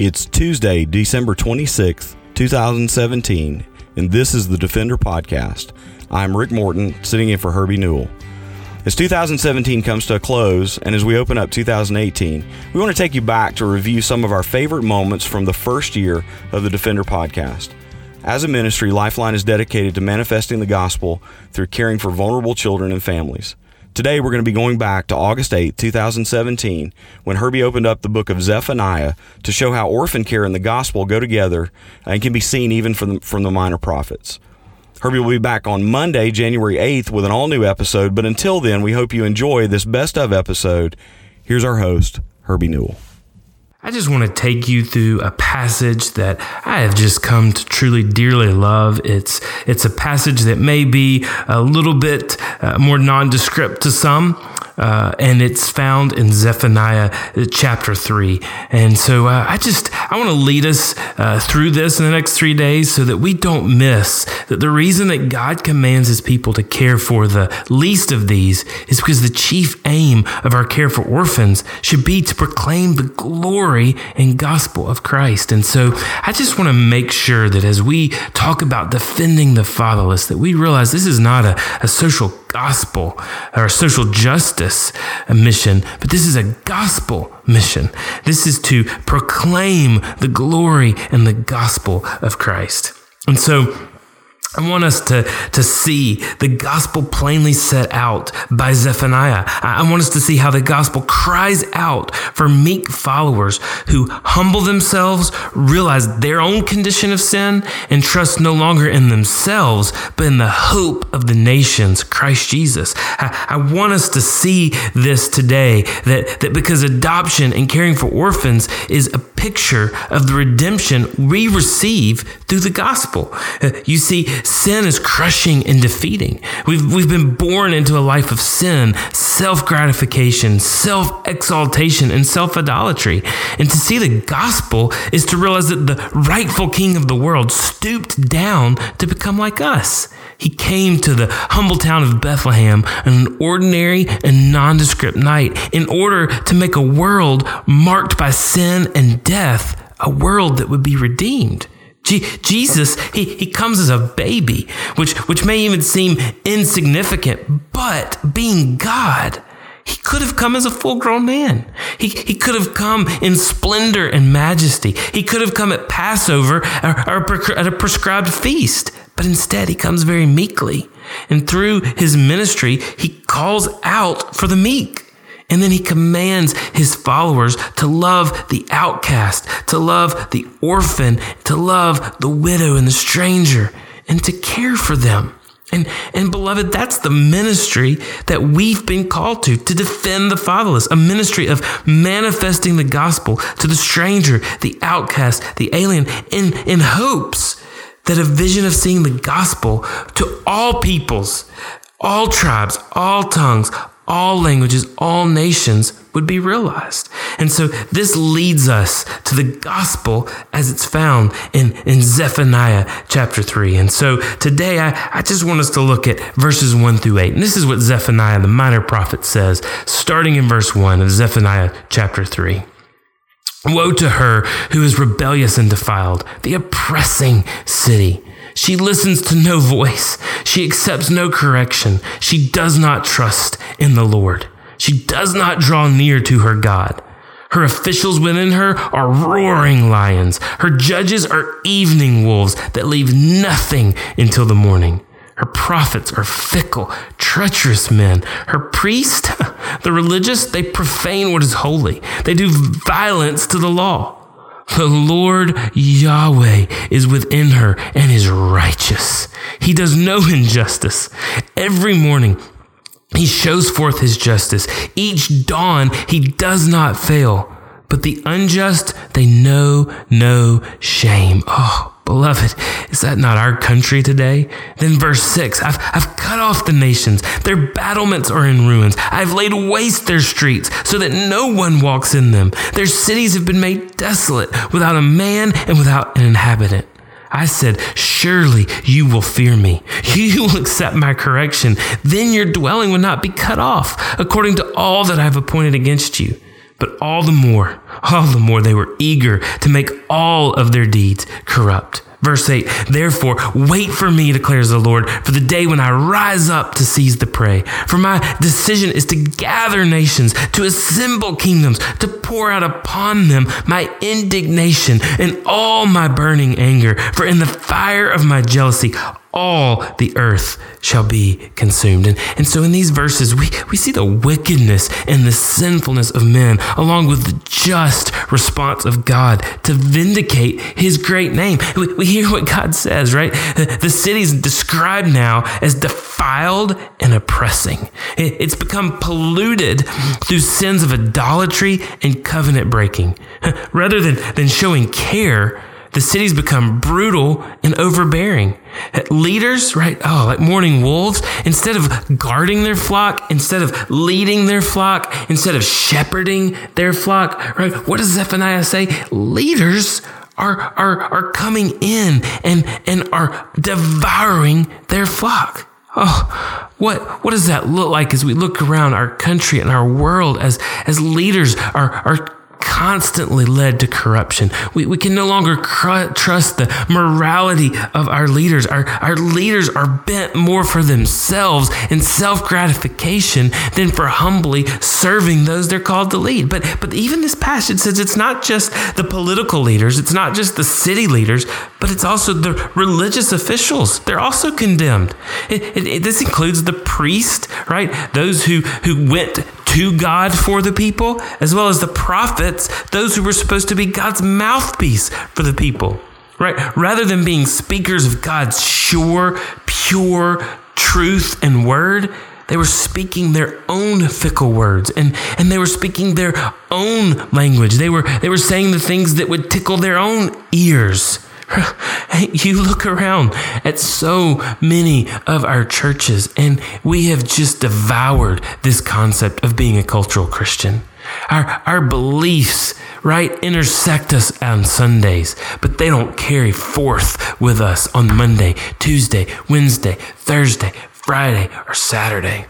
It's Tuesday, December 26th, 2017, and this is the Defender Podcast. I'm Rick Morton, sitting in for Herbie Newell. As 2017 comes to a close, and as we open up 2018, we want to take you back to review some of our favorite moments from the first year of the Defender Podcast. As a ministry, Lifeline is dedicated to manifesting the gospel through caring for vulnerable children and families. Today, we're going to be going back to August 8, 2017, when Herbie opened up the book of Zephaniah to show how orphan care and the gospel go together and can be seen even from the, from the minor prophets. Herbie will be back on Monday, January 8th, with an all new episode, but until then, we hope you enjoy this best of episode. Here's our host, Herbie Newell. I just want to take you through a passage that I have just come to truly dearly love. It's it's a passage that may be a little bit uh, more nondescript to some, uh, and it's found in Zephaniah uh, chapter 3. And so uh, I just, I want to lead us uh, through this in the next three days so that we don't miss that the reason that God commands his people to care for the least of these is because the chief aim of our care for orphans should be to proclaim the glory and gospel of Christ. And so I just want to make sure that as we talk about defending the fatherless, that we realize this is not a, a social gospel or social justice mission, but this is a gospel mission. This is to proclaim the glory and the gospel of Christ. And so I want us to, to see the gospel plainly set out by Zephaniah. I want us to see how the gospel cries out for meek followers who humble themselves, realize their own condition of sin, and trust no longer in themselves, but in the hope of the nations, Christ Jesus. I, I want us to see this today that, that because adoption and caring for orphans is a picture of the redemption we receive through the gospel. Uh, you see, sin is crushing and defeating. We've, we've been born into a life of sin, self gratification, self exaltation, and self idolatry. And to see the gospel is to realize that the rightful king of the world stooped down to become like us. He came to the humble town of Bethlehem on an ordinary and nondescript night in order to make a world marked by sin and death, a world that would be redeemed. Jesus, he, he comes as a baby, which, which may even seem insignificant, but being God, he could have come as a full grown man. He, he could have come in splendor and majesty. He could have come at Passover uh, or, or at a prescribed feast, but instead he comes very meekly. And through his ministry, he calls out for the meek. And then he commands his followers to love the outcast, to love the orphan, to love the widow and the stranger, and to care for them. And, and beloved, that's the ministry that we've been called to, to defend the fatherless, a ministry of manifesting the gospel to the stranger, the outcast, the alien, in, in hopes that a vision of seeing the gospel to all peoples, all tribes, all tongues, all languages, all nations would be realized. And so this leads us to the gospel as it's found in, in Zephaniah chapter 3. And so today I, I just want us to look at verses 1 through 8. And this is what Zephaniah, the minor prophet, says, starting in verse 1 of Zephaniah chapter 3. Woe to her who is rebellious and defiled, the oppressing city. She listens to no voice. She accepts no correction. She does not trust in the Lord. She does not draw near to her God. Her officials within her are roaring lions. Her judges are evening wolves that leave nothing until the morning. Her prophets are fickle, treacherous men. Her priests, the religious, they profane what is holy. They do violence to the law. The Lord Yahweh is within her and is righteous. He does no injustice. Every morning, he shows forth his justice. Each dawn, he does not fail. But the unjust, they know no shame. Oh, Beloved, is that not our country today? Then verse 6 I've, I've cut off the nations. Their battlements are in ruins. I've laid waste their streets so that no one walks in them. Their cities have been made desolate without a man and without an inhabitant. I said, Surely you will fear me. You will accept my correction. Then your dwelling will not be cut off, according to all that I've appointed against you. But all the more, all the more they were eager to make all of their deeds corrupt. Verse 8, therefore, wait for me, declares the Lord, for the day when I rise up to seize the prey. For my decision is to gather nations, to assemble kingdoms, to pour out upon them my indignation and all my burning anger. For in the fire of my jealousy, all the earth shall be consumed. And, and so in these verses, we, we see the wickedness and the sinfulness of men, along with the just response of God to vindicate his great name. We, we hear what God says, right? The, city's described now as defiled and oppressing. It, it's become polluted through sins of idolatry and covenant breaking. Rather than, than showing care, the city's become brutal and overbearing. Leaders, right? Oh, like mourning wolves, instead of guarding their flock, instead of leading their flock, instead of shepherding their flock, right? What does Zephaniah say? Leaders are, are, are coming in and, and are devouring their flock. Oh, what, what does that look like as we look around our country and our world as, as leaders are, are constantly led to corruption. We, we can no longer cr- trust the morality of our leaders. Our, our leaders are bent more for themselves and self gratification than for humbly serving those they're called to lead. But, but even this passage says it's not just the political leaders, it's not just the city leaders, but it's also the religious officials. They're also condemned. It, it, it, this includes the priest, right? Those who, who went to God for the people, as well as the prophets, those who were supposed to be God's mouthpiece for the people, right? Rather than being speakers of God's sure, pure truth and word, they were speaking their own fickle words and, and they were speaking their own language. They were, they were saying the things that would tickle their own ears. you look around at so many of our churches, and we have just devoured this concept of being a cultural Christian. Our, our beliefs, right, intersect us on Sundays, but they don't carry forth with us on Monday, Tuesday, Wednesday, Thursday, Friday, or Saturday.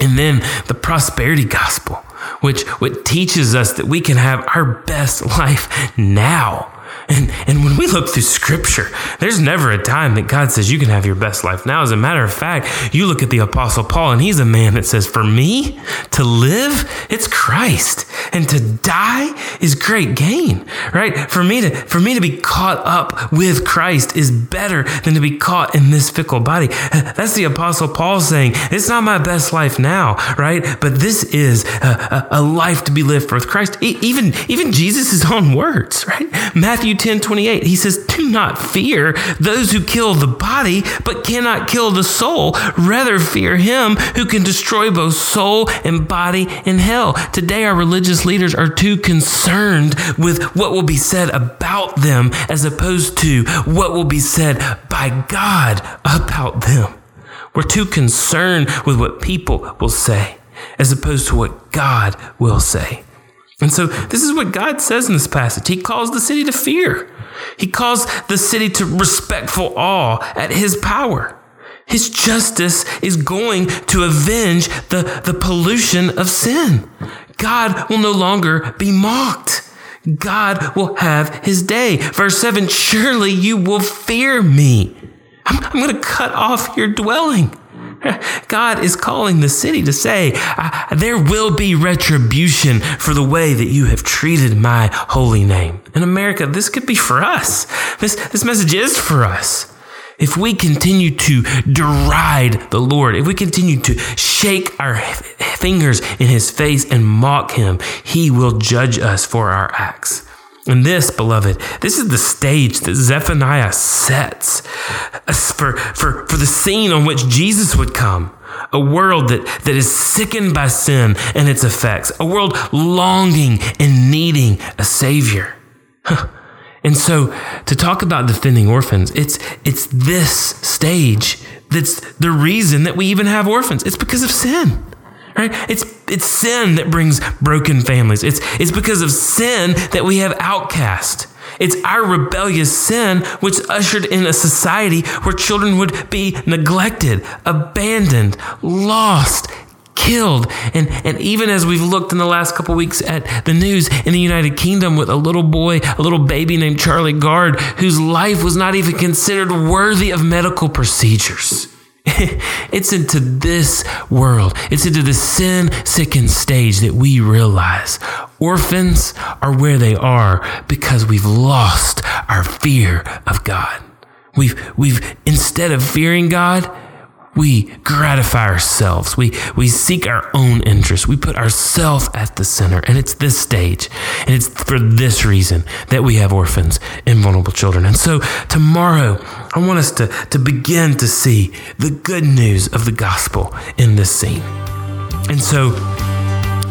And then the prosperity gospel, which, which teaches us that we can have our best life now and, and when we look through scripture, there's never a time that God says you can have your best life now. As a matter of fact, you look at the apostle Paul and he's a man that says, for me to live, it's Christ and to die is great gain, right? For me to, for me to be caught up with Christ is better than to be caught in this fickle body. That's the apostle Paul saying, it's not my best life now, right? But this is a, a, a life to be lived for with Christ. even, even Jesus' own words, right? Matthew Matthew 10 28, he says, Do not fear those who kill the body, but cannot kill the soul. Rather, fear him who can destroy both soul and body in hell. Today, our religious leaders are too concerned with what will be said about them as opposed to what will be said by God about them. We're too concerned with what people will say as opposed to what God will say. And so this is what God says in this passage. He calls the city to fear. He calls the city to respectful awe at his power. His justice is going to avenge the, the pollution of sin. God will no longer be mocked. God will have his day. Verse 7 Surely you will fear me. I'm, I'm going to cut off your dwelling. God is calling the city to say, There will be retribution for the way that you have treated my holy name. In America, this could be for us. This, this message is for us. If we continue to deride the Lord, if we continue to shake our fingers in his face and mock him, he will judge us for our acts. And this, beloved, this is the stage that Zephaniah sets uh, for, for, for the scene on which Jesus would come. A world that, that is sickened by sin and its effects. A world longing and needing a savior. And so to talk about defending orphans, it's, it's this stage that's the reason that we even have orphans. It's because of sin. Right? It's it's sin that brings broken families. It's it's because of sin that we have outcast. It's our rebellious sin which ushered in a society where children would be neglected, abandoned, lost, killed. And, and even as we've looked in the last couple weeks at the news in the United Kingdom with a little boy, a little baby named Charlie Gard, whose life was not even considered worthy of medical procedures. it's into this world, it's into the sin sickened stage that we realize orphans are where they are because we've lost our fear of God. We've, we've, instead of fearing God, we gratify ourselves. We, we seek our own interests. We put ourselves at the center. And it's this stage. And it's for this reason that we have orphans and vulnerable children. And so tomorrow, I want us to, to begin to see the good news of the gospel in this scene. And so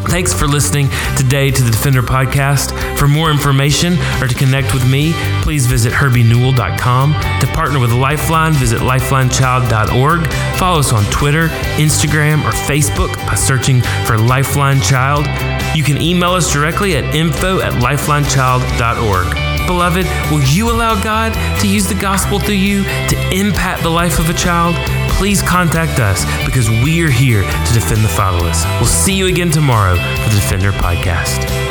Thanks for listening today to the Defender Podcast. For more information or to connect with me, please visit herbienewell.com. To partner with Lifeline, visit lifelinechild.org. Follow us on Twitter, Instagram, or Facebook by searching for Lifeline Child. You can email us directly at info at lifelinechild.org. Beloved, will you allow God to use the gospel through you to impact the life of a child? Please contact us because we are here to defend the fatherless. We'll see you again tomorrow for the Defender Podcast.